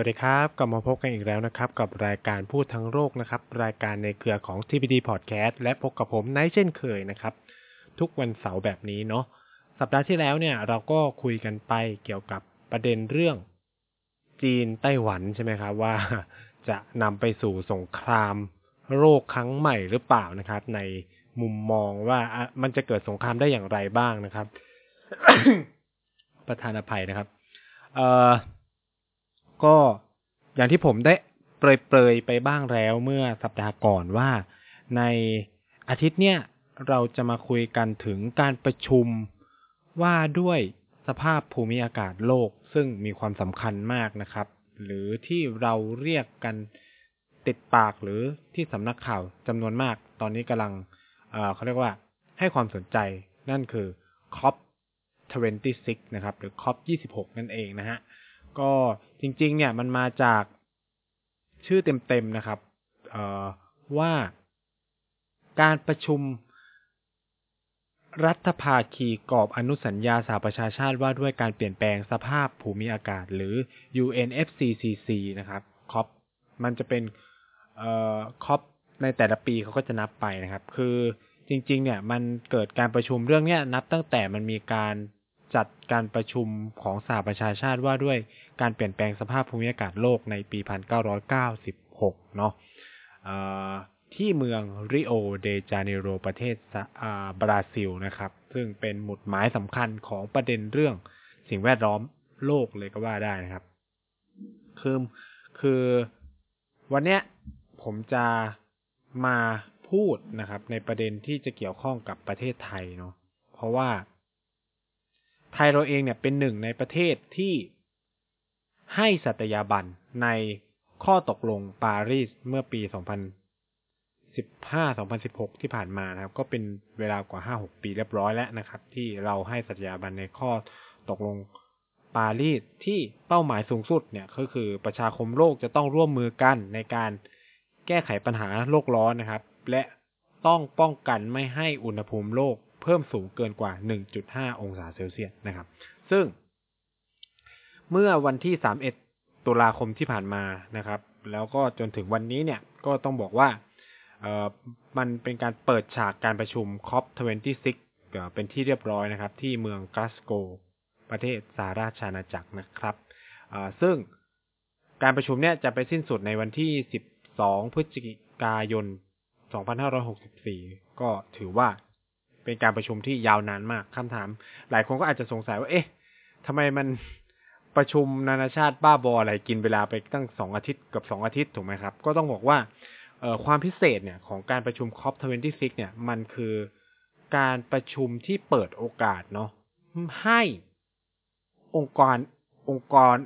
สวัสดีครับกลับมาพบกันอีกแล้วนะครับกับรายการพูดทั้งโลกนะครับรายการในเครือของ TPD Podcast และพบกับผมไนท์เช่นเคยนะครับทุกวันเสาร์แบบนี้เนาะสัปดาห์ที่แล้วเนี่ยเราก็คุยกันไปเกี่ยวกับประเด็นเรื่องจีนไต้หวันใช่ไหมครับว่าจะนำไปสู่สงครามโลกครั้งใหม่หรือเปล่านะครับ ในมุมมองว่าอะมันจะเกิดสงครามได้อย่างไรบ้างนะครับ ประธานอภัยนะครับ เอ่อ ก็อย่างที่ผมได้เปรยๆไปบ้างแล้วเมื่อสัปดาห์ก่อนว่า ในอาทิตย์เนี้ยเราจะมาคุยกันถึงการประชุมว่าด้วยสภาพภูมิอากาศโลกซึ่งมีความสำคัญมากนะครับ หรือที่เราเรียกกันติดปากหรือที่สำนักข่าวจำนวนมาก ตอนนี้กำลังเเขาเรียกว่าให้ความสนใจนั่นคือ COP 26 นะครับ หรือ COP 26 นั่นเองนะฮะ ก็จริง ๆ เนี่ยมันมาจากชื่อเต็ม ๆ นะครับว่าการประชุมรัฐภาคีกรอบอนุสัญญาสหประชาชาติว่าด้วยการเปลี่ยนแปลงสภาพภูมิอากาศหรือ UNFCCC นะครับคอปมันจะเป็นเอ่อคอปในแต่ละปีเขาก็จะนับไปนะครับ คือจริง ๆ เนี่ยมันเกิดการประชุมเรื่องเนี้ยนับตั้งแต่มันมีการ จัดการประชุมของสหประชาชาติว่าด้วยการเปลี่ยนแปลงสภาพภูมิอากาศโลกในปี 1996 เนาะที่เมืองริโอเดจาเนโรประเทศบราซิลนะครับ ซึ่งเป็นหมุดหมายสำคัญของประเด็นเรื่องสิ่งแวดล้อมโลกเลยก็ว่าได้นะครับ คือคือวันเนี้ยผมจะมาพูดนะครับในประเด็นที่จะเกี่ยวข้องกับประเทศไทยเนาะเพราะว่า ไทยเราเองเนี่ยเป็นหนึ่งในประเทศที่ให้สัตยาบันในข้อตกลงปารีสเมื่อปี 2015-2016 ที่ผ่านมานะครับ ก็เป็นเวลากว่า 5-6 ปีเรียบร้อยแล้วนะครับ ที่เราให้สัตยาบันในข้อตกลงปารีสที่เป้าหมายสูงสุดเนี่ยก็คือประชาคมโลกจะต้องร่วมมือกันในการแก้ไขปัญหาโลกร้อนนะครับ และต้องป้องกันไม่ให้อุณหภูมิโลก พิ่มสูงเกินกว่า 1.5 องศาเซลเซียสนะครับ ซึ่ง เมื่อวันที่ 31 ตุลาคมที่ผ่านมานะครับ แล้วก็จนถึงวันนี้เนี่ยก็ต้องบอกว่ามันเป็นการเปิดฉากการประชุม COP26 เป็นที่เรียบร้อยนะครับ ที่เมืองกลาสโก ประเทศสหราชอาณาจักรนะครับ ซึ่งการประชุมเนี่ยจะไปสิ้นสุดในวันที่ 12 พฤศจิกายน 2564 ก็ถือว่า เป็นการประชุมที่ยาวนานมากคำถาม หลายคนก็อาจจะสงสัยว่า เอ๊ะทำไมมันประชุมนานาชาติบ้าบออะไรกินเวลาไปตั้งสองอาทิตย์กับสองอาทิตย์ถูกไหมครับ ก็ต้องบอกว่าความพิเศษเนี่ยของการประชุม COP26 เนี่ยมันคือการประชุมที่เปิดโอกาสเนาะให้องค์กรองค์กร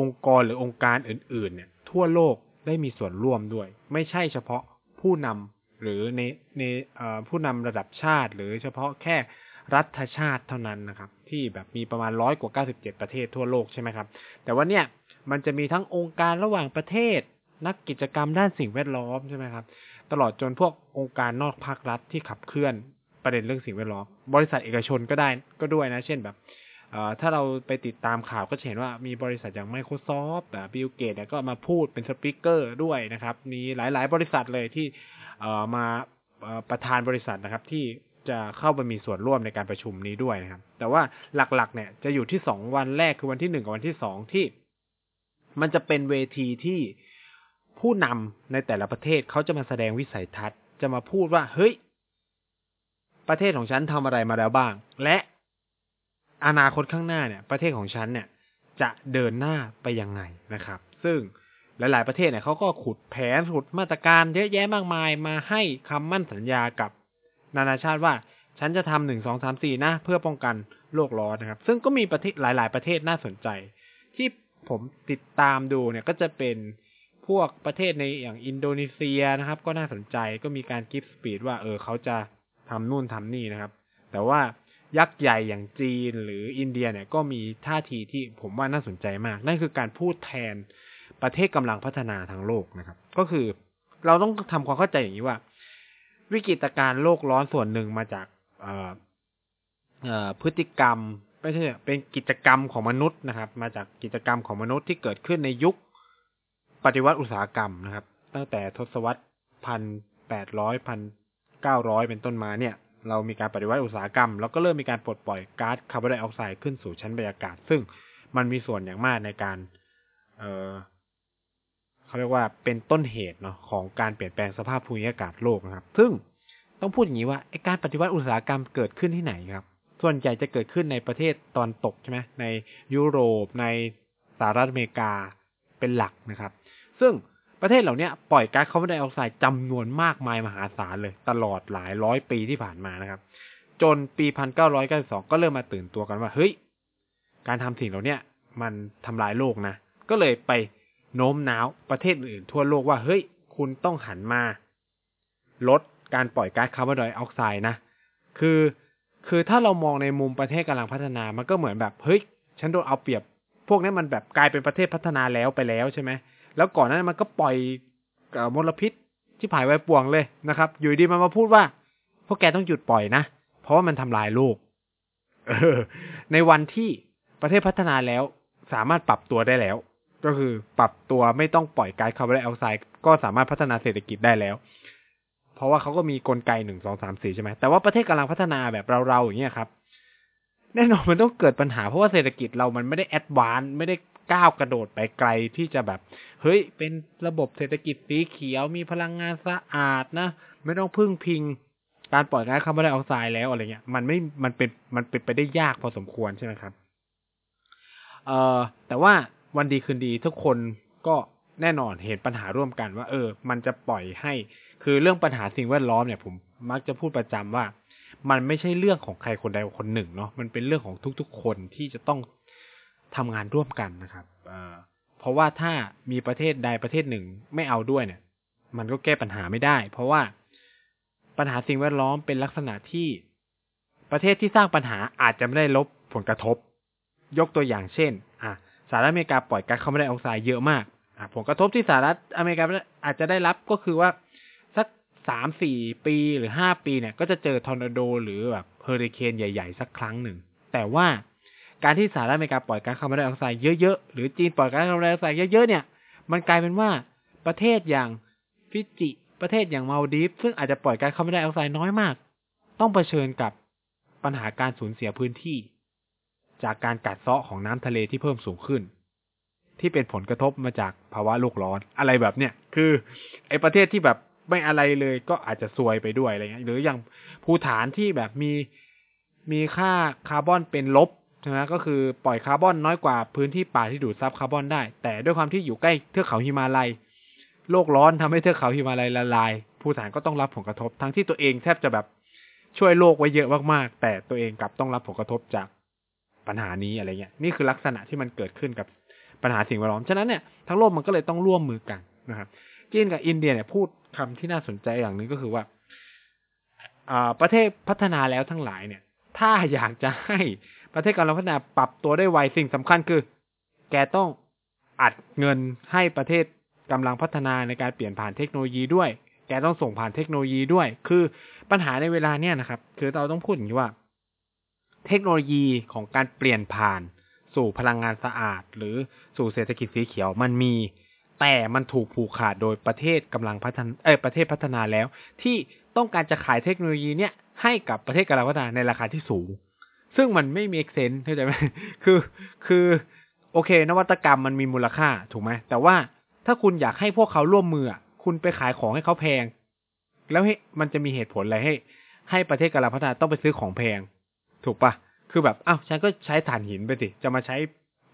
องค์กรหรือองค์การอื่น ๆ เนี่ย ทั่วโลกได้มีส่วนร่วมด้วย ไม่ใช่เฉพาะผู้นำ หรือในในผู้นำระดับชาติ หรือเฉพาะแค่รัฐชาติเท่านั้นนะครับ ที่แบบมีประมาณร้อยกว่า97 ประเทศทั่วโลกใช่ไหมครับ แต่ว่าเนี่ยมันจะมีทั้งองค์การระหว่างประเทศ นักกิจกรรมด้านสิ่งแวดล้อมใช่ไหมครับ ตลอดจนพวกองค์การนอกภาครัฐที่ขับเคลื่อนประเด็นเรื่องสิ่งแวดล้อม บริษัทเอกชนก็ได้ก็ด้วยนะ เช่นแบบถ้าเราไปติดตามข่าวก็จะเห็นว่ามีบริษัทอย่าง Microsoft บิลเกตส์ก็มาพูดเป็น speaker ด้วยนะครับ มีหลายๆ บริษัทเลยที่ มาประธานบริษัทนะครับที่จะเข้ามามีส่วนร่วมในการประชุมนี้ด้วยนะครับ แต่ว่าหลักๆ เนี่ยจะอยู่ที่สองวันแรกคือวันที่หนึ่งกับวันที่สองที่ มันจะเป็นเวทีที่ผู้นำในแต่ละประเทศเขาจะมาแสดงวิสัยทัศน์ จะมาพูดว่า เฮ้ย ประเทศของฉันทำอะไรมาแล้วบ้าง และอนาคตข้างหน้าเนี่ย ประเทศของฉันเนี่ยจะเดินหน้าไปยังไงนะครับ ซึ่ง หลาย ๆ ประเทศเนี่ยเขาก็ขุดแผนขุดมาตรการเยอะแยะมากมายมาให้คำมั่นสัญญากับนานาชาติว่าฉันจะทำหนึ่งสองสามสี่นะเพื่อป้องกันโลกร้อนนะครับ ซึ่งก็มีประเทศหลาย ๆ ประเทศน่าสนใจ ที่ผมติดตามดูเนี่ยก็จะเป็นพวกประเทศในอย่างอินโดนีเซียนะครับ ก็น่าสนใจก็มีการกิฟต์สปีดว่าเออเขาจะทำนู่นทำนี่นะครับ แต่ว่ายักษ์ใหญ่อย่างจีนหรืออินเดียเนี่ยก็มีท่าทีที่ผมว่าน่าสนใจมาก นั่นคือการพูดแทน ประเทศกำลังพัฒนาทางโลกนะครับ ก็คือเราต้องทำความเข้าใจอย่างนี้ว่า วิกฤตการโลกร้อนส่วนหนึ่งมาจากพฤติกรรมไม่ใช่เป็นกิจกรรมของมนุษย์นะครับ มาจากกิจกรรมของมนุษย์ที่เกิดขึ้นในยุคปฏิวัติอุตสาหกรรมนะครับ ตั้งแต่ทศวรรษพันแปดร้อยพันเก้าร้อยเป็นต้นมาเนี่ย เรามีการปฏิวัติอุตสาหกรรม แล้วก็เริ่มมีการปลดปล่อยก๊าซคาร์บอนไดออกไซด์ขึ้นสู่ชั้นบรรยากาศ ซึ่งมันมีส่วนอย่างมากในการเอ เขาเรียกว่าเป็นต้นเหตุเนาะของการเปลี่ยนแปลงสภาพภูมิอากาศโลกนะครับ ซึ่งต้องพูดอย่างนี้ว่าไอการปฏิวัติอุตสาหกรรมเกิดขึ้นที่ไหนครับ ส่วนใหญ่จะเกิดขึ้นในประเทศตอนตกใช่ไหมในยุโรป ในสหรัฐอเมริกาเป็นหลักนะครับ ซึ่งประเทศเหล่านี้ปล่อยก๊าซคาร์บอนไดออกไซด์จำนวนมากมายมหาศาลเลย ตลอดหลายร้อยปีที่ผ่านมานะครับ จนปีพันเก้าร้อยเก้าสองก็เริ่มมาตื่นตัวกันว่า เฮ้ย การทำสิ่งเหล่านี้มันทำลายโลกนะ ก็เลยไป โน้มน้าวประเทศอื่นทั่วโลกว่าเฮ้ยคุณต้องหันมา ลดการปล่อยก๊าซคาร์บอนไดออกไซด์นะ คือคือถ้าเรามองในมุมประเทศกำลังพัฒนามันก็เหมือนแบบเฮ้ยฉันโดนเอาเปรียบ พวกนี้มันแบบกลายเป็นประเทศพัฒนาแล้วไปแล้วใช่ไหมแล้วก่อนนั้นมันก็ปล่อยมลพิษที่ผายไว้ป่วงเลยนะครับ อยู่ดีมันมาพูดว่า พวกแกต้องหยุดปล่อยนะ เพราะว่ามันทำลายโลกออในวันที่ประเทศพัฒนาแล้วสามารถปรับตัวได้แล้ว ก็คือปรับตัวไม่ต้องปล่อยก๊าซคาร์บอนไดออกไซด์ก็สามารถพัฒนาเศรษฐกิจได้แล้ว เพราะว่าเขาก็มีกลไกหนึ่งสองสามสี่ใช่ไหมแต่ว่าประเทศกำลังพัฒนาแบบเราๆอย่างเงี้ยครับ แน่นอนมันต้องเกิดปัญหาเพราะว่าเศรษฐกิจเรามันไม่ได้ advance ไม่ได้ก้าวกระโดดไปไกลที่จะแบบ เฮ้ย เป็นระบบเศรษฐกิจสีเขียวมีพลังงานสะอาดนะ ไม่ต้องพึ่งพิงการปล่อยก๊าซคาร์บอนไดออกไซด์แล้วอะไรเงี้ยมันไม่มันเป็นมันเป็นไปได้ยากพอสมควรใช่ไหมครับเอ่อแต่ว่า วันดีคืนดีทุกคนก็แน่นอนเห็นปัญหาร่วมกันว่า เออ มันจะปล่อยให้ คือเรื่องปัญหาสิ่งแวดล้อมเนี่ยผมมักจะพูดประจำว่า มันไม่ใช่เรื่องของใครคนใดคนหนึ่งเนาะมันเป็นเรื่องของทุกๆ คนที่จะต้องทำงานร่วมกันนะครับเพราะว่าถ้ามีประเทศใดประเทศหนึ่งไม่เอาด้วยเนี่ย มันก็แก้ปัญหาไม่ได้ เพราะว่าปัญหาสิ่งแวดล้อมเป็นลักษณะที่ประเทศที่สร้างปัญหาอาจจะไม่ได้รับผลกระทบ ยกตัวอย่างเช่น สหรัฐอเมริกาปล่อยก๊าซคาร์บอนไดออกไซด์เยอะมากผลกระทบที่สหรัฐอเมริกาอาจจะได้รับก็คือว่าสักสามสี่ปีหรือห้าปีเนี่ย ก็จะเจอทอร์นาโดหรือแบบเฮอริเคนใหญ่ ๆ สักครั้งหนึ่ง แต่ว่าการที่สหรัฐอเมริกาปล่อยก๊าซคาร์บอนไดออกไซด์เยอะๆ หรือจีนปล่อยก๊าซคาร์บอนไดออกไซด์เยอะๆ เนี่ย มันกลายเป็นว่าประเทศอย่างฟิจิ ประเทศอย่างมัลดีฟส์ซึ่งอาจจะปล่อยก๊าซคาร์บอนไดออกไซด์น้อยมาก ต้องเผชิญกับปัญหาการสูญเสียพื้นที่ จากการกัดเซาะของน้ำทะเลที่เพิ่มสูงขึ้น ที่เป็นผลกระทบมาจากภาวะโลกร้อนอะไรแบบเนี้ยคือไอประเทศที่แบบไม่อะไรเลยก็อาจจะซวยไปด้วยอะไรเงี้ยหรืออย่างภูฐานที่แบบมีมีค่าคาร์บอนเป็นลบใช่ไหมก็คือปล่อยคาร์บอนน้อยกว่าพื้นที่ป่าที่ดูดซับคาร์บอนได้ แต่ด้วยความที่อยู่ใกล้เทือกเขาหิมาลัย โลกร้อนทำให้เทือกเขาหิมาลัยละลายผู้ฐานก็ต้องรับผลกระทบ ทั้งที่ตัวเองแทบจะแบบช่วยโลกไว้เยอะมากๆ แต่ตัวเองกลับต้องรับผลกระทบจาก ปัญหานี้อะไรเงี้ยนี่คือลักษณะที่มันเกิดขึ้นกับปัญหาสิ่งแวดล้อมฉะนั้นเนี่ยทั้งโลกมันก็เลยต้องร่วมมือกันนะครับจีนกับอินเดียเนี่ยพูดคำที่น่าสนใจอย่างนึงก็คือว่าประเทศพัฒนาแล้วทั้งหลายเนี่ย ถ้าอยากจะให้ประเทศกำลังพัฒนาปรับตัวได้ไวสิ่งสำคัญคือ แกต้องอัดเงินให้ประเทศกำลังพัฒนาในการเปลี่ยนผ่านเทคโนโลยีด้วย แกต้องส่งผ่านเทคโนโลยีด้วย คือปัญหาในเวลาเนี้ยนะครับ คือเราต้องพูดอย่างนี้ว่า เทคโนโลยีของการเปลี่ยนผ่าน สู่พลังงานสะอาด หรือสู่เศรษฐกิจสีเขียวมันมี แต่มันถูกผูกขาดโดยประเทศกำลังพัฒนาเออประเทศพัฒนาแล้ว ที่ต้องการจะขายเทคโนโลยีเนี้ยให้กับประเทศกำลังพัฒนาในราคาที่สูง ซึ่งมันไม่มีเอกเซนเข้าใจไหมคือคือโอเค นวัตกรรมมันมีมูลค่าถูกไหมแต่ว่าถ้าคุณอยากให้พวกเขาร่วมมือคุณไปขายของให้เขาแพง แล้วให้มันจะมีเหตุผลอะไรให้ ให้ประเทศกำลังพัฒนาต้องไปซื้อของแพง ถูกปะคือแบบอ้าวฉันก็ใช้ถ่านหินไปสิจะมาใช้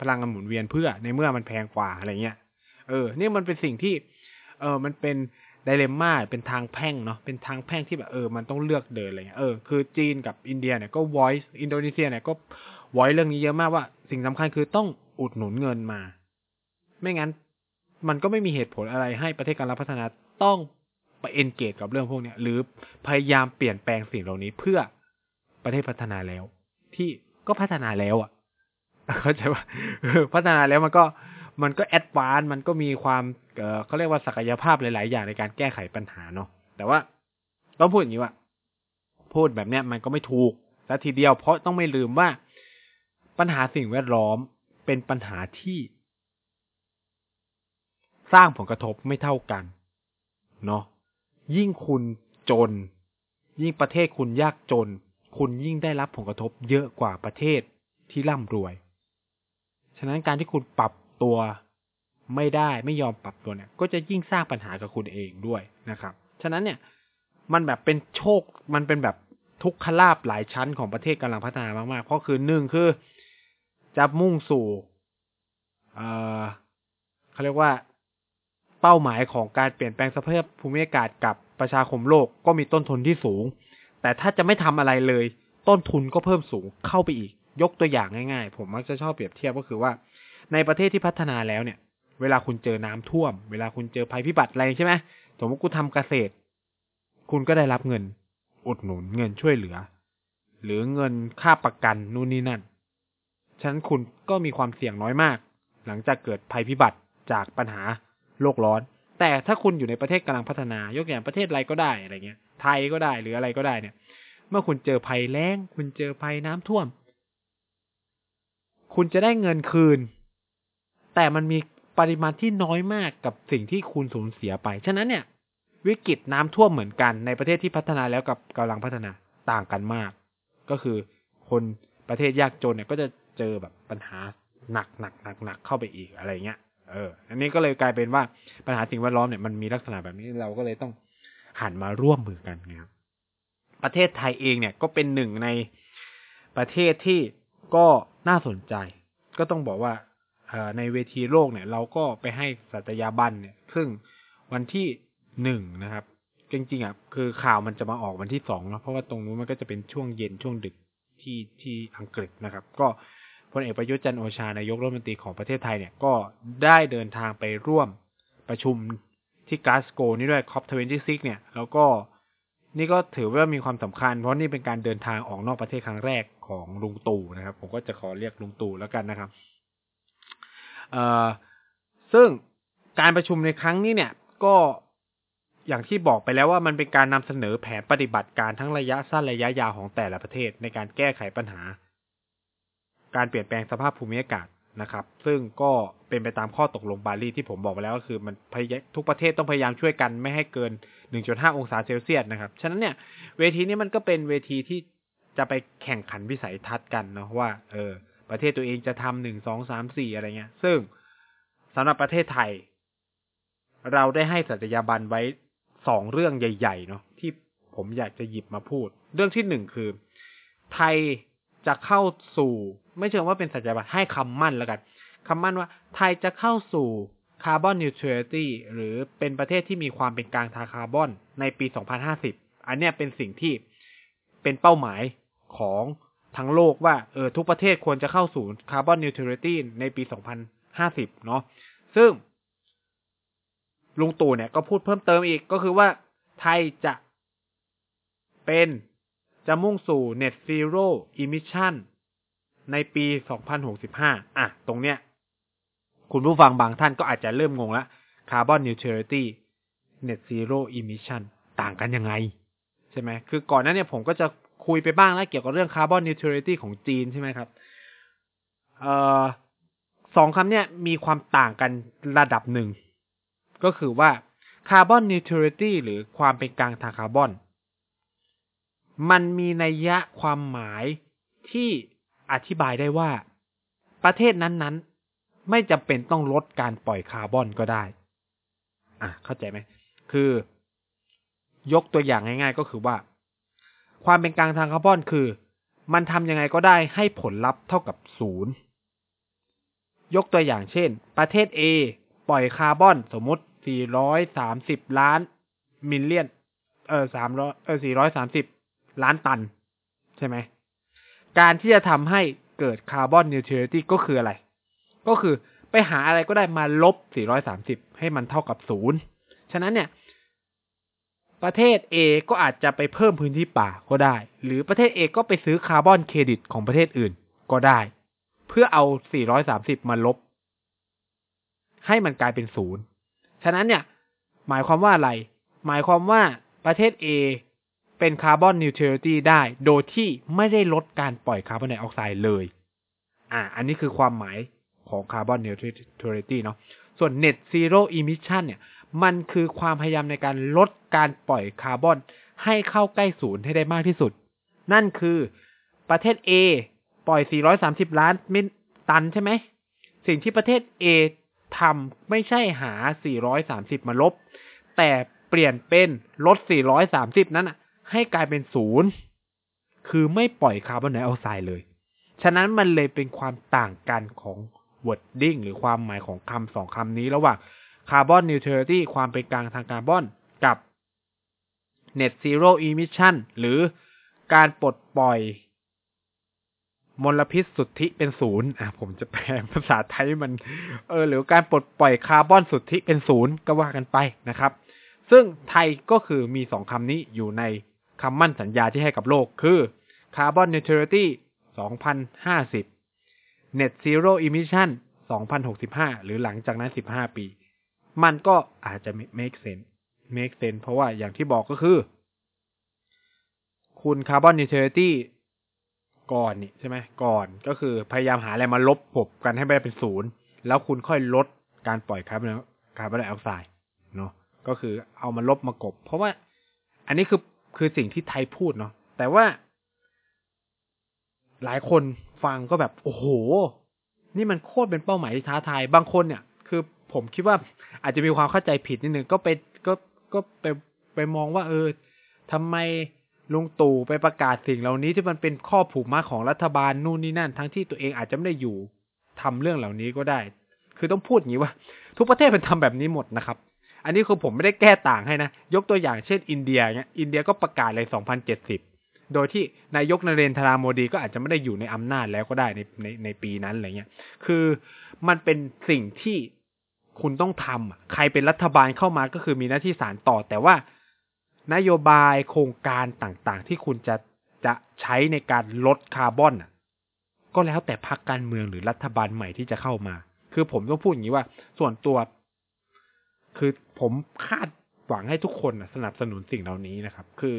พลังงานหมุนเวียนเพื่อในเมื่อมันแพงกว่าอะไรเงี้ยเออนี่มันเป็นสิ่งที่ เออมันเป็นไดเลม่าเป็นทางแพ่งเนาะเป็นทางแพ่งที่แบบเออมันต้องเลือกเดินอะไรเงี้ยเออคือจีนกับอินเดียเนี่ยก็ voice อินโดนีเซียเนี่ยก็ voice เรื่องนี้เยอะมากว่า สิ่งสำคัญคือต้องอุดหนุนเงินมา ไม่งั้น มันก็ไม่มีเหตุผลอะไรให้ประเทศการพัฒนาต้องไปเอนเกจกับเรื่องพวกนี้หรือพยายามเปลี่ยนแปลงสิ่งเหล่านี้เพื่อ ประเทศพัฒนาแล้ว ที่ก็พัฒนาแล้วอะเข้าใจว่าพัฒนาแล้วมันก็มันก็แอดวานมันก็มีความเขาเรียกว่าศักยภาพหลาย ๆ อย่างในการแก้ไขปัญหาเนาะแต่ว่าต้องพูดอย่างนี้ว่า พูดแบบเนี้ยมันก็ไม่ถูกและทีเดียวเพราะต้องไม่ลืมว่าปัญหาสิ่งแวดล้อมเป็นปัญหาที่ สร้างผลกระทบไม่เท่ากันเนาะยิ่งคุณจน ยิ่งประเทศคุณยากจน คุณยิ่งได้รับผลกระทบเยอะกว่าประเทศที่ร่ำรวย ฉะนั้นการที่คุณปรับตัวไม่ได้ไม่ยอมปรับตัวเนี่ย ก็จะยิ่งสร้างปัญหากับคุณเองด้วยนะครับ ฉะนั้นเนี่ยมันแบบเป็นโชคมันเป็นแบบทุกขลาบหลายชั้นของประเทศกำลังพัฒนามากๆ เพราะคือหนึ่งคือจะมุ่งสู่เอ่อเขาเรียกว่าเป้าหมายของการเปลี่ยนแปลงสภาพภูมิอากาศกับประชาคมโลกก็มีต้นทุนที่สูง แต่ถ้าจะไม่ทำอะไรเลย ต้นทุนก็เพิ่มสูงเข้าไปอีก ยกตัวอย่างง่ายๆ ผมมักจะชอบเปรียบเทียบก็คือว่า ในประเทศที่พัฒนาแล้วเนี่ย เวลาคุณเจอน้ำท่วม เวลาคุณเจอภัยพิบัติอะไรใช่ไหมสมมติคุณทำเกษตร คุณก็ได้รับเงิน อุดหนุนเงินช่วยเหลือ หรือเงินค่าประกันนู่นนี่นั่นฉะนั้นคุณก็มีความเสี่ยงน้อยมาก หลังจากเกิดภัยพิบัติจากปัญหาโลกร้อน แต่ถ้าคุณอยู่ในประเทศกำลังพัฒนายกอย่างประเทศอะไรก็ได้อะไรเงี้ย ไทยก็ได้ หรืออะไรก็ได้เนี่ย เมื่อคุณเจอภัยแล้ง คุณเจอภัยน้ำท่วม คุณจะได้เงินคืน แต่มันมีปริมาณที่น้อยมากกับสิ่งที่คุณสูญเสียไป ฉะนั้นเนี่ย วิกฤตน้ำท่วมเหมือนกัน ในประเทศที่พัฒนาแล้วกับกำลังพัฒนาต่างกันมาก ก็คือคนประเทศยากจนเนี่ยก็จะเจอแบบปัญหาหนักหนักหนักหนักเข้าไปอีกอะไรเงี้ย เออ อันนี้ก็เลยกลายเป็นว่าปัญหาสิ่งแวดล้อมเนี่ยมันมีลักษณะแบบนี้เราก็เลยต้อง หันมาร่วมมือกันนะครับประเทศไทยเองเนี่ยก็เป็นหนึ่งในประเทศที่ก็น่าสนใจ ก็ต้องบอกว่าในเวทีโลกเนี่ยเราก็ไปให้สัตยาบันเนี่ยซึ่งวันที่หนึ่งนะครับ จริงๆอะคือข่าวมันจะมาออกวันที่สองนะเพราะว่าตรงนู้นมันก็จะเป็นช่วงเย็นช่วงดึกที่ที่อังกฤษนะครับ ก็พลเอกประยุทธ์จันโอชานายกรัฐมนตรีของประเทศไทยเนี่ยก็ได้เดินทางไปร่วมประชุม ที่กาสโกนี่ด้วย COP26 เนี่ย แล้วก็นี่ก็ถือว่ามีความสำคัญ เพราะนี่เป็นการเดินทางออกนอกประเทศครั้งแรกของลุงตู่นะครับ ผมก็จะขอเรียกลุงตู่แล้วกันนะครับเอ่อซึ่งการประชุมในครั้งนี้เนี่ยก็อย่างที่บอกไปแล้วว่ามันเป็นการนำเสนอแผนปฏิบัติการทั้งระยะสั้นระยะยาวของแต่ละประเทศในการแก้ไขปัญหา การเปลี่ยนแปลงสภาพภูมิอากาศ นะครับ ซึ่งก็เป็นไปตามข้อตกลงปารีสที่ผมบอกไปแล้วก็คือมันทุกประเทศต้องพยายามช่วยกันไม่ให้เกิน 1.5 องศาเซลเซียสนะครับ ฉะนั้นเนี่ยเวทีนี้มันก็เป็นเวทีที่จะไปแข่งขันวิสัยทัศน์กันเนาะว่าเออประเทศตัวเองจะทำหนึ่งสองสามสี่อะไรเงี้ย ซึ่งสำหรับประเทศไทย เราได้ให้สัตยาบันไว้สองเรื่องใหญ่ๆเนาะที่ผมอยากจะหยิบมาพูด เรื่องที่หนึ่งคือ ไทยจะเข้าสู่ ไม่เชิงว่าเป็นสัญญาบัตรให้คำมั่นแล้วกันคำมั่นว่าไทยจะเข้าสู่คาร์บอนนิวทรัลิตี้หรือเป็นประเทศที่มีความเป็นกลางทางคาร์บอนในปี 2050 อันเนี้ยเป็นสิ่งที่เป็นเป้าหมายของทั้งโลกว่าเออทุกประเทศควรจะเข้าสู่คาร์บอนนิวทรัลิตี้ในปี 2050 เนาะซึ่ง ลุงตู่เนี่ยก็พูดเพิ่มเติมอีกก็คือว่าไทยจะเป็นจะมุ่งสู่ net zero emission ในปี 2065 อะ ตรงเนี้ย คุณผู้ฟังบางท่านก็อาจจะเริ่มงงละ carbon neutrality net zero emission ต่างกันยังไง ใช่ไหม คือก่อนหน้านี้ผมก็จะคุยไปบ้างแล้วเกี่ยวกับเรื่อง carbon neutrality ของจีนใช่ไหมครับ เอ่อสองคำเนี้ยมีความต่างกันระดับหนึ่ง ก็คือว่าคาร์บอนนิวทรัลิตี้หรือความเป็นกลางทางคาร์บอน มันมีนัยยะความหมายที่ อธิบายได้ว่า ประเทศนั้นๆ ไม่จำเป็นต้องลดการปล่อยคาร์บอนก็ได้ อะ เข้าใจไหม คือ ยกตัวอย่างง่าย ๆ ก็คือว่า ความเป็นกลางทางคาร์บอนคือ มันทำยังไงก็ได้ให้ผลลัพธ์เท่ากับศูนย์ยกตัวอย่างเช่น ประเทศ A ปล่อยคาร์บอนสมมติ 430 ล้าน มิลเลียน เออ300เออ430 ล้านตัน ใช่ไหม การที่จะทำให้เกิดคาร์บอนนิวทรัลิตี้ก็คืออะไร ก็คือไปหาอะไรก็ได้มาลบ 430 ให้มันเท่ากับศูนย์ฉะนั้นเนี่ย ประเทศ A ก็อาจจะไปเพิ่มพื้นที่ป่าก็ได้ หรือประเทศ A ก็ไปซื้อคาร์บอนเครดิตของประเทศอื่นก็ได้ เพื่อเอา 430 มาลบ ให้มันกลายเป็นศูนย์ฉะนั้นเนี่ย หมายความว่าอะไร หมายความว่าประเทศ A เป็น carbon neutrality ได้ โดยที่ไม่ได้ลดการปล่อยคาร์บอนไดออกไซด์เลย อ่า อันนี้คือความหมายของ carbon neutrality เนาะ ส่วน net zero emission เนี่ย มันคือความพยายามในการลดการปล่อยคาร์บอนให้เข้าใกล้ศูนย์ให้ได้มากที่สุด นั่นคือประเทศ A ปล่อย 430 ล้านเมตริกตันใช่ไหม สิ่งที่ประเทศ A ทำไม่ใช่หา 430 มาลบ แต่เปลี่ยนเป็นลด 430 นั้นอะ ให้กลายเป็นศูนย์คือไม่ปล่อยคาร์บอนไดออกไซด์เลย ฉะนั้นมันเลยเป็นความต่างกันของ wording หรือความหมายของคำสองคำนี้ระหว่าง carbon neutrality ความเป็นกลางทางคาร์บอนกับ net zero emission หรือการปลดปล่อยมลพิษสุทธิเป็นศูนย์อะผมจะแปลภาษาไทยมัน เออ หรือการปลดปล่อยคาร์บอนสุทธิเป็นศูนย์ก็ว่ากันไปนะครับ ซึ่งไทยก็คือมีสองคำนี้อยู่ใน คำมั่นสัญญาที่ให้กับโลกคือ Carbon Neutrality 2050 Net Zero Emission 2065 หรือหลังจากนั้น 15 ปี มันก็อาจจะ make sense make sense เพราะว่าอย่างที่บอกก็คือ คุณ Carbon Neutrality ก่อนนี่ใช่ไหมก่อนก็คือพยายามหาอะไรมาลบปบกันให้ไปเป็นศูนย์ แล้วคุณค่อยลดการปล่อยคาร์บอนคาร์บอนไดออกไซด์เนาะก็คือเอามาลบมากบ เพราะว่าอันนี้คือ คือสิ่งที่ไทยพูดเนาะแต่ว่า หลายคนฟังก็แบบ โอ้โห นี่มันโคตรเป็นเป้าหมายที่ท้าทาย บางคนเนี่ย คือผมคิดว่าอาจจะมีความเข้าใจผิดนิดนึงก็ไปก็ก็ไปไปมองว่า เออทำไมลุงตู่ไปประกาศสิ่งเหล่านี้ที่มันเป็นข้อผูกมัดของรัฐบาลนู่นนี่นั่น ทั้งที่ตัวเองอาจจะไม่ได้อยู่ทำเรื่องเหล่านี้ก็ได้ คือต้องพูดอย่างนี้ว่า ทุกประเทศเป็นทำแบบนี้หมดนะครับ อันนี้คือผมไม่ได้แก้ต่างให้นะ ยกตัวอย่างเช่นอินเดียเนี้ยอินเดียก็ประกาศเลย 2070 โดยที่นายกนเรนทราโมดีก็อาจจะไม่ได้อยู่ในอำนาจแล้วก็ได้ในในในปีนั้นอะไรเงี้ย คือมันเป็นสิ่งที่คุณต้องทำใครเป็นรัฐบาลเข้ามาก็คือมีหน้าที่สารต่อ แต่ว่านโยบายโครงการต่างๆ ที่คุณจะจะใช้ในการลดคาร์บอนก็แล้วแต่พรรคการเมืองหรือรัฐบาลใหม่ที่จะเข้ามา คือผมต้องพูดอย่างนี้ว่า ส่วนตัว คือผมคาดหวังให้ทุกคนสนับสนุนสิ่งเหล่านี้นะครับ คือ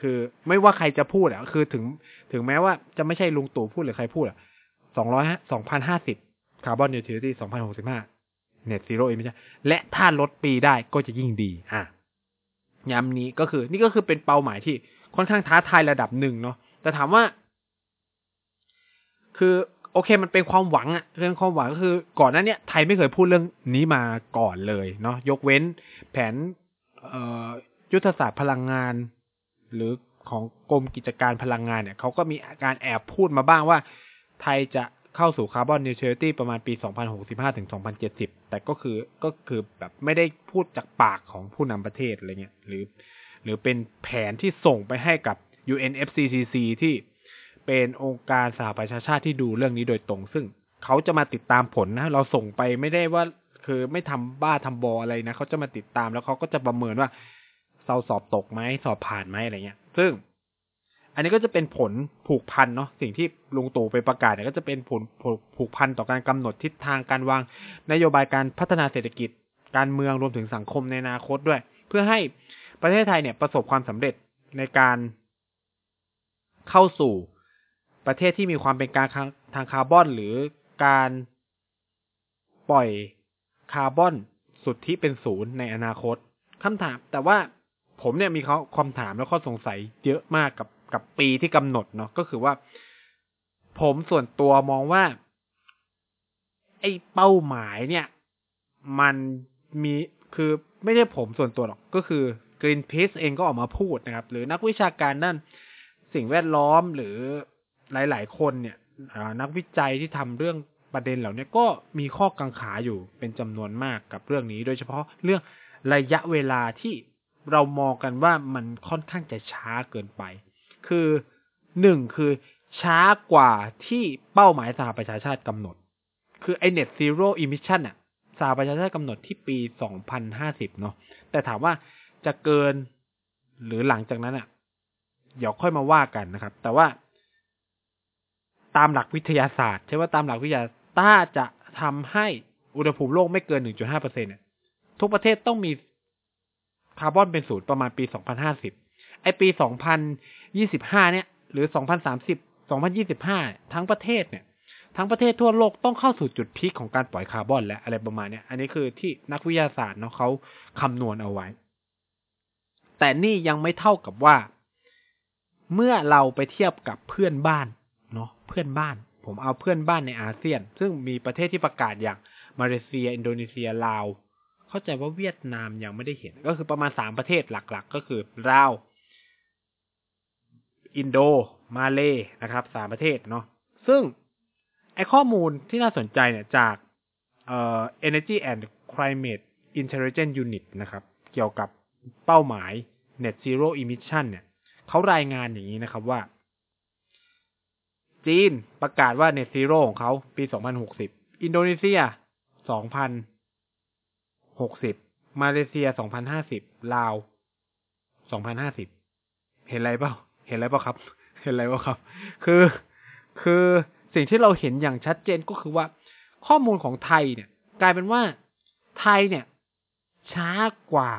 คือไม่ว่าใครจะพูดอะคือถึงถึงแม้ว่าจะไม่ใช่ลุงตู่พูดหรือใครพูดอะสองร้อยสองพันห้าสิบ carbon neutrality สองพันหกสิบห้า net zero emission และถ้าลดปีได้ก็จะยิ่งดี อะย้ำนี้ก็คือ นี่ก็คือเป็นเป้าหมายที่ค่อนข้างท้าทายระดับหนึ่งเนาะแต่ถามว่า คือ โอเคมันเป็นความหวังอะเรื่องความหวังก็คือก่อนหน้านี้ไทยไม่เคยพูดเรื่องนี้มาก่อนเลยเนาะยกเว้นแผนยุทธศาสตร์พลังงาน หรือของกรมกิจการพลังงานเนี่ยเขาก็มีการแอบพูดมาบ้างว่า ไทยจะเข้าสู่คาร์บอนนิวทรัลิตี้ประมาณปี 2065 ถึง 2070 แต่ก็คือก็คือแบบไม่ได้พูดจากปากของผู้นำประเทศอะไรเงี้ยหรือ หรือเป็นแผนที่ส่งไปให้กับ UNFCCC ที่ เป็นองค์การสหประชาชาติที่ดูเรื่องนี้โดยตรง ซึ่งเขาจะมาติดตามผลนะ เราส่งไปไม่ได้ว่าคือไม่ทำบ้าทำบออะไรนะเขาจะมาติดตามแล้วเขาก็จะประเมินว่าเราสอบตกไหมสอบผ่านไหมอะไรเงี้ย ซึ่ง อันนี้ก็จะเป็นผลผูกพันเนาะสิ่งที่ลุงตู่ไปประกาศเนี่ยก็จะเป็นผลผูกพันต่อการกำหนดทิศทางการวาง นโยบายการพัฒนาเศรษฐกิจ การเมืองรวมถึงสังคมในอนาคตด้วย เพื่อให้ประเทศไทยเนี่ยประสบความสำเร็จในการเข้าสู่ ประเทศที่มีความเป็นการทางคาร์บอนหรือการปล่อยคาร์บอนสุทธิเป็นศูนย์ในอนาคตคำถาม แต่ว่าผมเนี่ยมีเขาความถามและข้อสงสัยเยอะมากกับกับปีที่กำหนดเนาะก็คือว่า ผมส่วนตัวมองว่า ไอ้เป้าหมายเนี่ย มันมีคือไม่ใช่ผมส่วนตัวหรอก ก็คือ Greenpeace เองก็ออกมาพูดนะครับ หรือนักวิชาการด้านสิ่งแวดล้อมหรือ หลาย ๆ คนเนี่ยนักวิจัยที่ทำเรื่องประเด็นเหล่านี้ก็มีข้อกังขาอยู่เป็นจำนวนมากกับเรื่องนี้ โดยเฉพาะเรื่องระยะเวลาที่เรามองกันว่ามันค่อนข้างจะช้าเกินไป คือหนึ่งคือช้ากว่าที่เป้าหมายสหประชาชาติกำหนด คือไอ net zero emission อะสหประชาชาติกำหนดที่ปีสองพันห้าสิบเนาะแต่ถามว่าจะเกินหรือหลังจากนั้นอะเดี๋ยวค่อยมาว่ากันนะครับ แต่ว่า ตามหลักวิทยาศาสตร์ใช่ว่าตามหลักวิทยาถ้าจะทำให้อุณหภูมิโลกไม่เกิน 1.5เปอร์เซ็นต์ทุกประเทศต้องมีคาร์บอนเป็นศูนย์ประมาณปี 2050 ไอปี 2025 เนี่ย หรือ 2030 2025 ทั้งประเทศเนี่ย ทั้งประเทศทั่วโลกต้องเข้าสู่จุดพีคของการปล่อยคาร์บอนและอะไรประมาณเนี้ยอันนี้คือที่นักวิทยาศาสตร์เนาะเขาคำนวณเอาไว้ แต่นี่ยังไม่เท่ากับว่า เมื่อเราไปเทียบกับเพื่อนบ้าน เนาะเพื่อนบ้าน ผมเอาเพื่อนบ้านในอาเซียน ซึ่งมีประเทศที่ประกาศอย่างมาเลเซีย อินโดนีเซียลาว เข้าใจว่าเวียดนามยังไม่ได้เห็น ก็คือประมาณสามประเทศหลักๆ ก็คือลาวอินโด มาเลนะครับสามประเทศเนาะซึ่งไอข้อมูลที่น่าสนใจเนี่ยจากเอ่อ Energy and Climate Intelligence Unit นะครับ เกี่ยวกับเป้าหมาย Net Zero Emission เนี่ยเขารายงานอย่างนี้นะครับว่า จีนประกาศว่า Net Zero ของเขาปี 2060 อินโดนีเซีย 2060 มาเลเซีย 2050 ลาว 2050 เห็นอะไรเปล่า เห็นอะไรเปล่าครับ เห็นอะไรเปล่าครับ คือ คือสิ่งที่เราเห็นอย่างชัดเจนก็คือว่า ข้อมูลของไทยเนี่ย กลายเป็นว่าไทยเนี่ย ช้ากว่า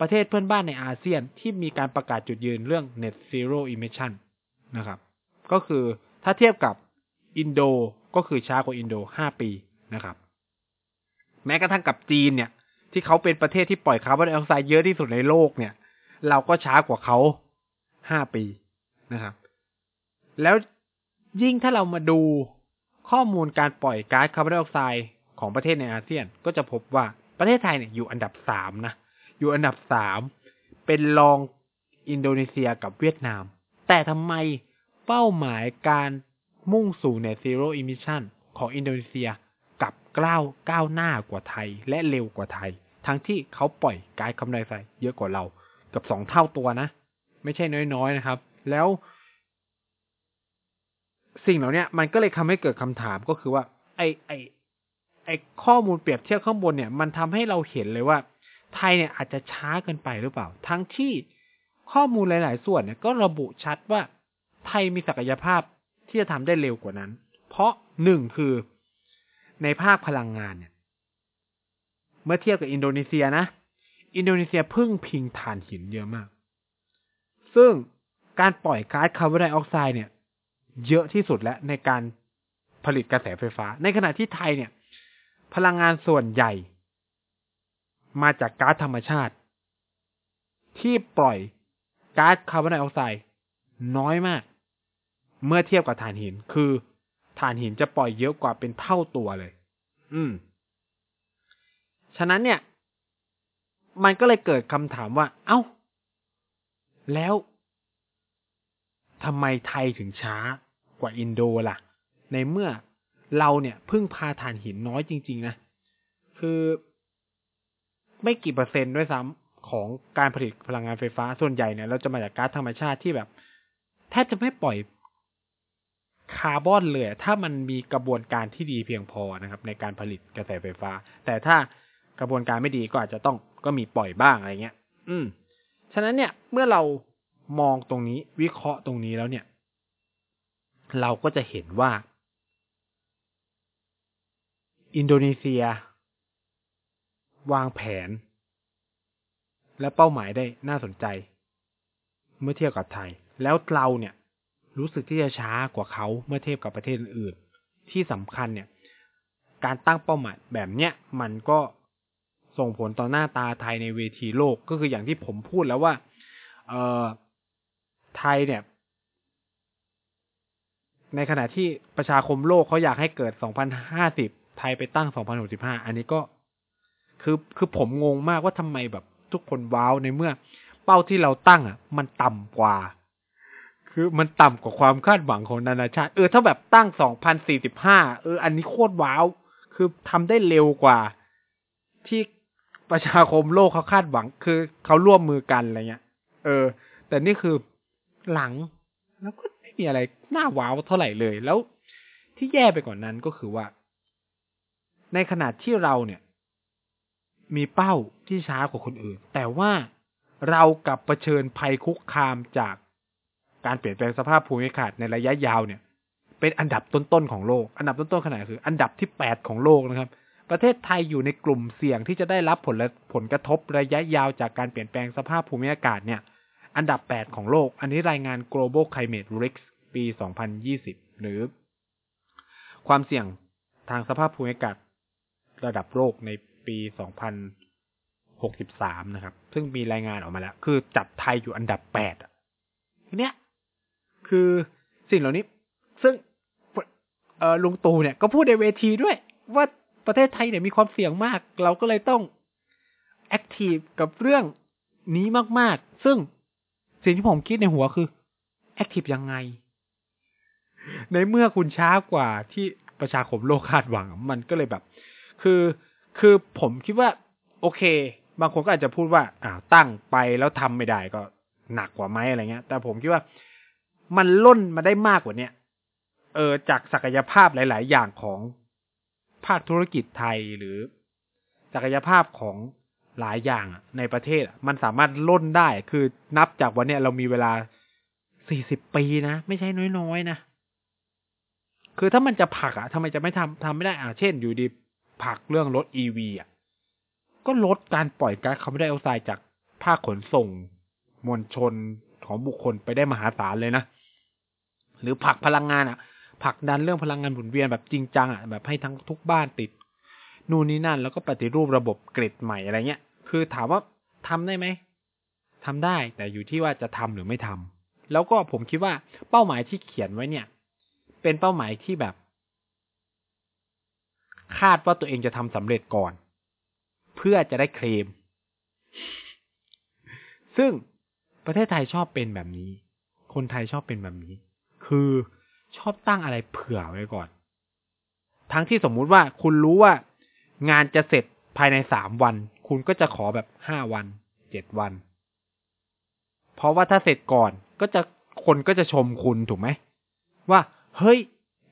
ประเทศเพื่อนบ้านในอาเซียนที่มีการประกาศจุดยืนเรื่อง net zero emission นะครับ ก็คือ ถ้าเทียบกับอินโดก็คือช้ากว่าอินโดห้าปีนะครับ แม้กระทั่งกับจีนเนี่ย ที่เขาเป็นประเทศที่ปล่อยคาร์บอนไดออกไซด์เยอะที่สุดในโลกเนี่ย เราก็ช้ากว่าเขาห้าปีนะครับ แล้วยิ่งถ้าเรามาดูข้อมูลการปล่อยก๊าซคาร์บอนไดออกไซด์ของประเทศในอาเซียน ก็จะพบว่าประเทศไทยเนี่ยอยู่อันดับสามนะ อยู่อันดับสามเป็นรองอินโดนีเซียกับเวียดนาม แต่ทำไม เป้าหมายการมุ่งสู่ net zero emission ของอินโดนีเซียกลับก้าวก้าวหน้ากว่าไทยและเร็วกว่าไทย ทั้งที่เขาปล่อยก๊าซคาร์บอนไดออกไซด์เยอะกว่าเรากือบสองเท่าตัวนะ ไม่ใช่น้อยๆนะครับ แล้ว สิ่งเหล่านี้มันก็เลยทำให้เกิดคำถามก็คือว่า ไอไอไอข้อมูลเปรียบเทียบข้างบนเนี่ย มันทำให้เราเห็นเลยว่า ไทยเนี่ยอาจจะช้าเกินไปหรือเปล่า ทั้งที่ข้อมูลหลาย ๆ ส่วนเนี่ยก็ระบุชัดว่า ไทยมีศักยภาพที่จะทำได้เร็วกว่านั้น เพราะหนึ่งคือในภาคพลังงานเนี่ย เมื่อเทียบกับอินโดนีเซียนะ อินโดนีเซียพึ่งพิงถ่านหินเยอะมาก ซึ่งการปล่อยก๊าซคาร์บอนไดออกไซด์เนี่ย เยอะที่สุดแล้วในการผลิตกระแสไฟฟ้า ในขณะที่ไทยเนี่ย พลังงานส่วนใหญ่ มาจากก๊าซธรรมชาติ ที่ปล่อยก๊าซคาร์บอนไดออกไซด์น้อยมาก เมื่อเทียบกับถ่านหิน คือถ่านหินจะปล่อยเยอะกว่าเป็นเท่าตัวเลย อืม ฉะนั้นเนี่ย มันก็เลยเกิดคำถามว่า เอา้า แล้วทำไมไทยถึงช้ากว่าอินโดล่ะ ในเมื่อเราเนี่ยพึ่งพาถ่านหินน้อยจริง ๆ นะ คือไม่กี่เปอร์เซ็นต์ด้วยซ้ำของการผลิตพลังงานไฟฟ้าส่วนใหญ่เนี่ยเราจะมาจากก๊าซธรรมชาติที่แบบแทบจะไม่ปล่อย คาร์บอนเลยถ้ามันมีกระบวนการที่ดีเพียงพอนะครับ ในการผลิตกระแสไฟฟ้า แต่ถ้ากระบวนการไม่ดีก็อาจจะต้องก็มีปล่อยบ้างอะไรเงี้ย อืม ฉะนั้นเนี่ยเมื่อเรามองตรงนี้วิเคราะห์ตรงนี้แล้วเนี่ย เราก็จะเห็นว่า อินโดนีเซีย วางแผน และเป้าหมายได้น่าสนใจ เมื่อเทียบกับไทย แล้วเราเนี่ย รู้สึกที่จะช้ากว่าเขาเมื่อเทียบกับประเทศอื่น ที่สำคัญเนี่ยการตั้งเป้าหมายแบบเนี้ยมันก็ส่งผลต่อหน้าตาไทยในเวทีโลกก็คืออย่างที่ผมพูดแล้วว่าเออไทยเนี่ย ในขณะที่ประชาคมโลกเขาอยากให้เกิด 2050 ไทยไปตั้ง 2065 อันนี้ก็คือคือผมงงมากว่าทำไมแบบทุกคนว้าวในเมื่อ เป้าที่เราตั้งอะ มันต่ำกว่า คือมันต่ำกว่าความคาดหวังของนานาชาติ เออถ้าแบบตั้ง2045เออ อันนี้โคตรว้าว คือทำได้เร็วกว่า ที่ประชาคมโลกเขาคาดหวัง คือเขาร่วมมือกันอะไรเงี้ย เออ แต่นี่คือหลังแล้วก็ไม่มีอะไรน่าว้าวเท่าไหร่เลย แล้วที่แย่ไปกว่านนั้นก็คือว่า ในขณะที่เราเนี่ย มีเป้าที่ช้ากว่าคนอื่น แต่ว่าเรากับเผชิญภัยคุกคามจาก การเปลี่ยนแปลงสภาพภูมิอากาศในระยะยาวเนี่ย เป็นอันดับต้นๆของโลก อันดับต้นๆขนาดคือ อันดับที่แปดของโลกนะครับ ประเทศไทยอยู่ในกลุ่มเสี่ยงที่จะได้รับผลผลกระทบระยะยาวจากการเปลี่ยนแปลงสภาพภูมิอากาศเนี่ย อันดับ 8 ของโลก อันนี้รายงาน global climate risk ปี 2020 หรือ ความเสี่ยงทางสภาพภูมิอากาศระดับโลกในปี 2063 นะครับ ซึ่งมีรายงานออกมาแล้ว คือจัดไทยอยู่อันดับ8อะทีเนี้ย คือสิ่งเหล่านี้ ซึ่งเออลุงตู่เนี่ยก็พูดในเวทีด้วย ว่าประเทศไทยเนี่ยมีความเสี่ยงมาก เราก็เลยต้องแอคทีฟกับเรื่องนี้มาก ๆ ซึ่งสิ่งที่ผมคิดในหัวคือแอคทีฟยังไง ในเมื่อคุณช้ากว่าที่ประชาคมโลกคาดหวัง มันก็เลยแบบ คือคือผมคิดว่า โอเค บางคนก็อาจจะพูดว่าอ่าตั้งไปแล้วทำไม่ได้ก็หนักกว่าไหมอะไรเงี้ย แต่ผมคิดว่า มันล่นมาได้มากกว่าเนี้ยเออจากศักยภาพหลาย ๆ อย่างของภาคธุรกิจไทยหรือ ศักยภาพของหลายอย่างในประเทศมันสามารถล่นได้คือนับจากวันเนี้ยเรามีเวลาสี่สิบปีนะ ไม่ใช่น้อยๆนะคือถ้ามันจะผลักอะทำไมจะไม่ทำทำไม่ได้อะเช่น อยู่ดีผักเรื่องรถอีวีอะก็ลดการปล่อยก๊าซคาร์บอนไดออกไซด์จากภาคขนส่ง มวลชนของบุคคลไปได้มหาศาลเลยนะ หรือผลักพลังงานอะผลักดันเรื่องพลังงานหมุนเวียนแบบจริงจังอะแบบให้ทั้งทุกบ้านติด นู่นนี่นั่น แล้วก็ปฏิรูประบบเกรดใหม่อะไรเงี้ย คือถามว่าทำได้ไหมทำได้แต่อยู่ที่ว่าจะทำหรือไม่ทำแล้วก็ผมคิดว่าเป้าหมายที่เขียนไว้เนี่ย เป็นเป้าหมายที่แบบ คาดว่าตัวเองจะทำสำเร็จก่อน เพื่อจะได้เคลมซึ่งประเทศไทยชอบเป็นแบบนี้ คนไทยชอบเป็นแบบนี้ คือชอบตั้งอะไรเผื่อไว้ก่อน ทั้งที่สมมุติว่าคุณรู้ว่า งานจะเสร็จภายในสามวัน คุณก็จะขอแบบห้าวันเจ็ดวัน เพราะว่าถ้าเสร็จก่อนก็จะคนก็จะชมคุณถูกไหมว่า เฮ้ย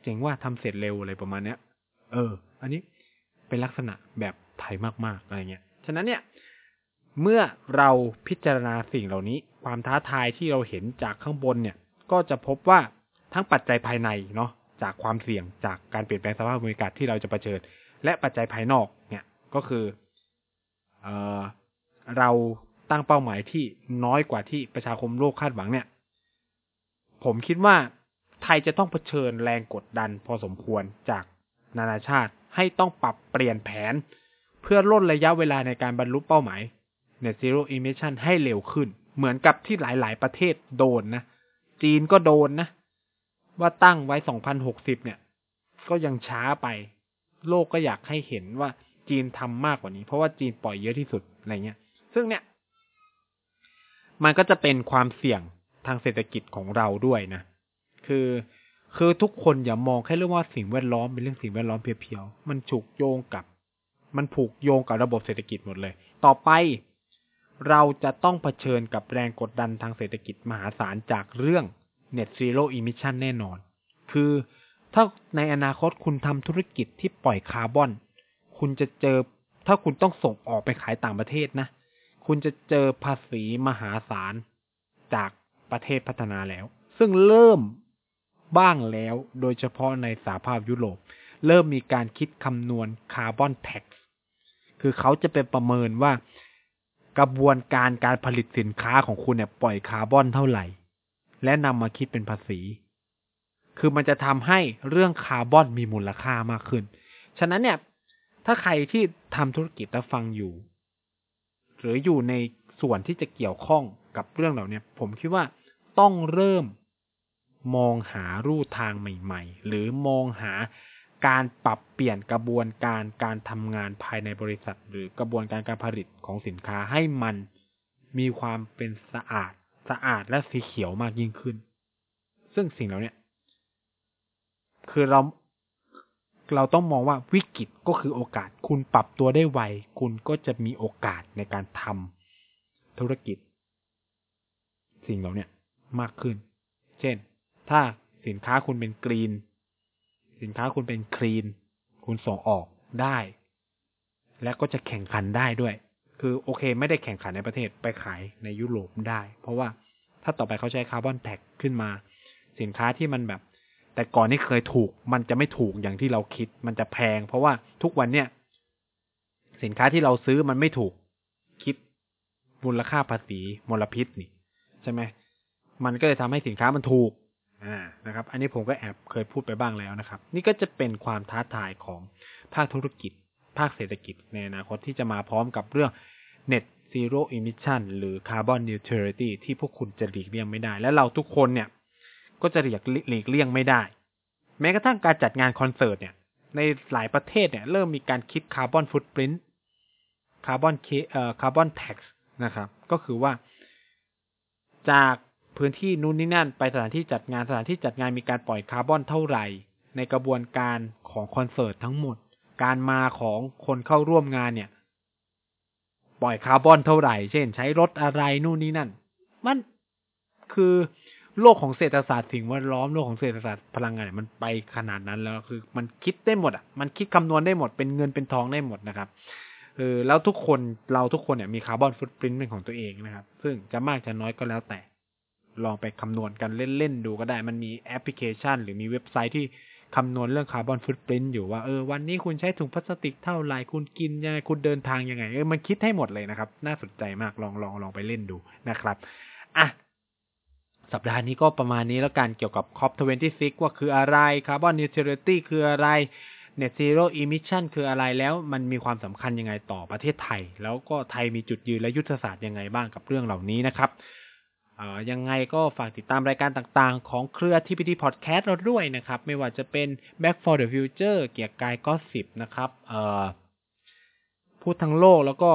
เจ๋งว่าทำเสร็จเร็วอะไรประมาณเนี้ย เออ อันนี้เป็นลักษณะแบบไทยมากๆอะไรเงี้ยฉะนั้นเนี่ย เมื่อเราพิจารณาสิ่งเหล่านี้ ความท้าทายที่เราเห็นจากข้างบนเนี่ย ก็จะพบว่า ทั้งปัจจัยภายในเนาะจากความเสี่ยงจากการเปลี่ยนแปลงสภาพภูมิอากาศที่เราจะเผชิญ และปัจจัยภายนอกเนี่ยก็คือเออเราตั้งเป้าหมายที่น้อยกว่าที่ประชาคมโลกคาดหวังเนี่ย ผมคิดว่าไทยจะต้องเผชิญแรงกดดันพอสมควรจากนานาชาติให้ต้องปรับเปลี่ยนแผน เพื่อลดระยะเวลาในการบรรลุเป้าหมาย Net Zero Emission ให้เร็วขึ้น เหมือนกับที่หลาย ๆ ประเทศโดนนะ จีนก็โดนนะ ว่าตั้งไว้2060เนี่ย ก็ยังช้าไป โลกก็อยากให้เห็นว่าจีนทำมากกว่านี้ เพราะว่าจีนปล่อยเยอะที่สุดอะไรเงี้ย ซึ่งเนี่ย มันก็จะเป็นความเสี่ยงทางเศรษฐกิจของเราด้วยนะ คือคือทุกคนอย่ามองแค่เรื่องว่าสิ่งแวดล้อมเป็นเรื่องสิ่งแวดล้อมเพียวๆ มันถูกโยงกับ มันผูกโยงกับระบบเศรษฐกิจหมดเลย ต่อไปเราจะต้องเผชิญกับแรงกดดันทางเศรษฐกิจมหาศาลจากเรื่อง Net Zero Emission แน่นอน คือถ้าในอนาคตคุณทำธุรกิจที่ปล่อยคาร์บอน คุณจะเจอถ้าคุณต้องส่งออกไปขายต่างประเทศนะ คุณจะเจอภาษีมหาศาลจากประเทศพัฒนาแล้ว ซึ่งเริ่มบ้างแล้ว โดยเฉพาะในสหภาพยุโรป เริ่มมีการคิดคำนวณ carbon tax คือเขาจะเป็นประเมินว่ากระบวนการการผลิตสินค้าของคุณเนี่ยปล่อยคาร์บอนเท่าไหร่ และนำมาคิดเป็นภาษี คือมันจะทำให้เรื่องคาร์บอนมีมูลค่ามากขึ้น ฉะนั้นเนี่ย ถ้าใครที่ทำธุรกิจแล้วฟังอยู่ หรืออยู่ในส่วนที่จะเกี่ยวข้องกับเรื่องเหล่านี้ผมคิดว่าต้องเริ่มมองหารูทางใหม่ๆ หรือมองหาการปรับเปลี่ยนกระบวนการการทำงานภายในบริษัท หรือกระบวนการการผลิตของสินค้าให้มันมีความเป็นสะอาด สะอาดและสีเขียวมากยิ่งขึ้น ซึ่งสิ่งเหล่านี้คือเราเราต้องมองว่าวิกฤตก็คือโอกาส คุณปรับตัวได้ไว คุณก็จะมีโอกาสในการทำธุรกิจ สิ่งเหล่านี้มากขึ้น เช่น ถ้าสินค้าคุณเป็น green สินค้าคุณเป็น clean คุณส่งออกได้ และก็จะแข่งขันได้ด้วย คือโอเคไม่ได้แข่งขันในประเทศไปขายในยุโรปได้ เพราะว่าถ้าต่อไปเขาใช้ carbon tax ขึ้นมา สินค้าที่มันแบบ แต่ก่อนนี่เคยถูก มันจะไม่ถูกอย่างที่เราคิด มันจะแพง เพราะว่าทุกวันเนี่ย สินค้าที่เราซื้อมันไม่ถูก คิดมูลค่าภาษีมลพิษนี่ ใช่ไหมมันก็เลยทำให้สินค้ามันถูกอ่านะครับ อันนี้ผมก็แอบเคยพูดไปบ้างแล้วนะครับ นี่ก็จะเป็นความท้าทายของภาคธุรกิจ ภาคเศรษฐกิจในอนาคตที่จะมาพร้อมกับเรื่อง Net Zero Emission หรือ Carbon Neutrality ที่พวกคุณจะหลีกเลี่ยงไม่ได้ และเราทุกคนเนี่ย ก็จะหลีกหลีกเลี่ยงไม่ได้ แม้กระทั่งการจัดงานคอนเสิร์ตเนี่ย ในหลายประเทศเนี่ย เริ่มมีการคิดคาร์บอนฟุตปรินต์คาร์บอนเคเอ่อ carbon tax นะครับ ก็คือว่า จากพื้นที่นู้นนี่นั่นไปสถานที่จัดงานสถานที่จัดงานมีการปล่อยคาร์บอนเท่าไหร่ ในกระบวนการของคอนเสิร์ตทั้งหมด การมาของคนเข้าร่วมงานเนี่ย ปล่อยคาร์บอนเท่าไหร่ เช่น ใช้รถอะไรนู่นนี่นั่น มันคือโลกของเศรษฐศาสตร์สิ่งแวดล้อมโลกของเศรษฐศาสตร์พลังงานมันไปขนาดนั้นแล้วคือ มันคิดได้หมดอะมันคิดคำนวณได้หมดเป็นเงินเป็นทองได้หมดนะครับเออแล้วทุกคนเราทุกคนเนี่ยมีคาร์บอนฟุตปรินต์เป็นของตัวเองนะครับ ซึ่งจะมากจะน้อยก็แล้วแต่ ลองไปคำนวณกันเล่นๆดูก็ได้ มันมีแอปพลิเคชัน หรือมีเว็บไซต์ที่ คำนวณเรื่องคาร์บอนฟุตปรินต์อยู่ว่าเออวันนี้คุณใช้ถุงพลาสติกเท่าไหร่คุณกินยังไงคุณเดินทางยังไงเออมันคิดให้หมดเลยนะครับ น่าสนใจมากลองลองลองไปเล่นดูนะครับอะสัปดาห์นี้ก็ประมาณนี้แล้วกันเกี่ยวกับ COP26 ว่าคืออะไร Carbon Neutrality คืออะไร Net Zero Emission คืออะไรแล้วมันมีความสำคัญยังไงต่อประเทศไทย แล้วก็ไทยมีจุดยืนและยุทธศาสตร์ยังไงบ้างกับเรื่องเหล่านี้นะครับ ยังไงก็ฝากติดตามรายการต่างๆ ของเครือ TPT Podcast เราด้วยนะครับ ไม่ว่าจะเป็น Back for the Future เกียร์กายก็สิบนะครับพูดทั้งโลกแล้วก็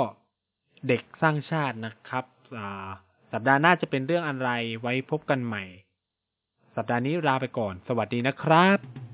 เด็กสร้างชาตินะครับสัปดาห์หน้าจะเป็นเรื่องอะไรไว้พบกันใหม่ สัปดาห์นี้ลาไปก่อน สวัสดีนะครับ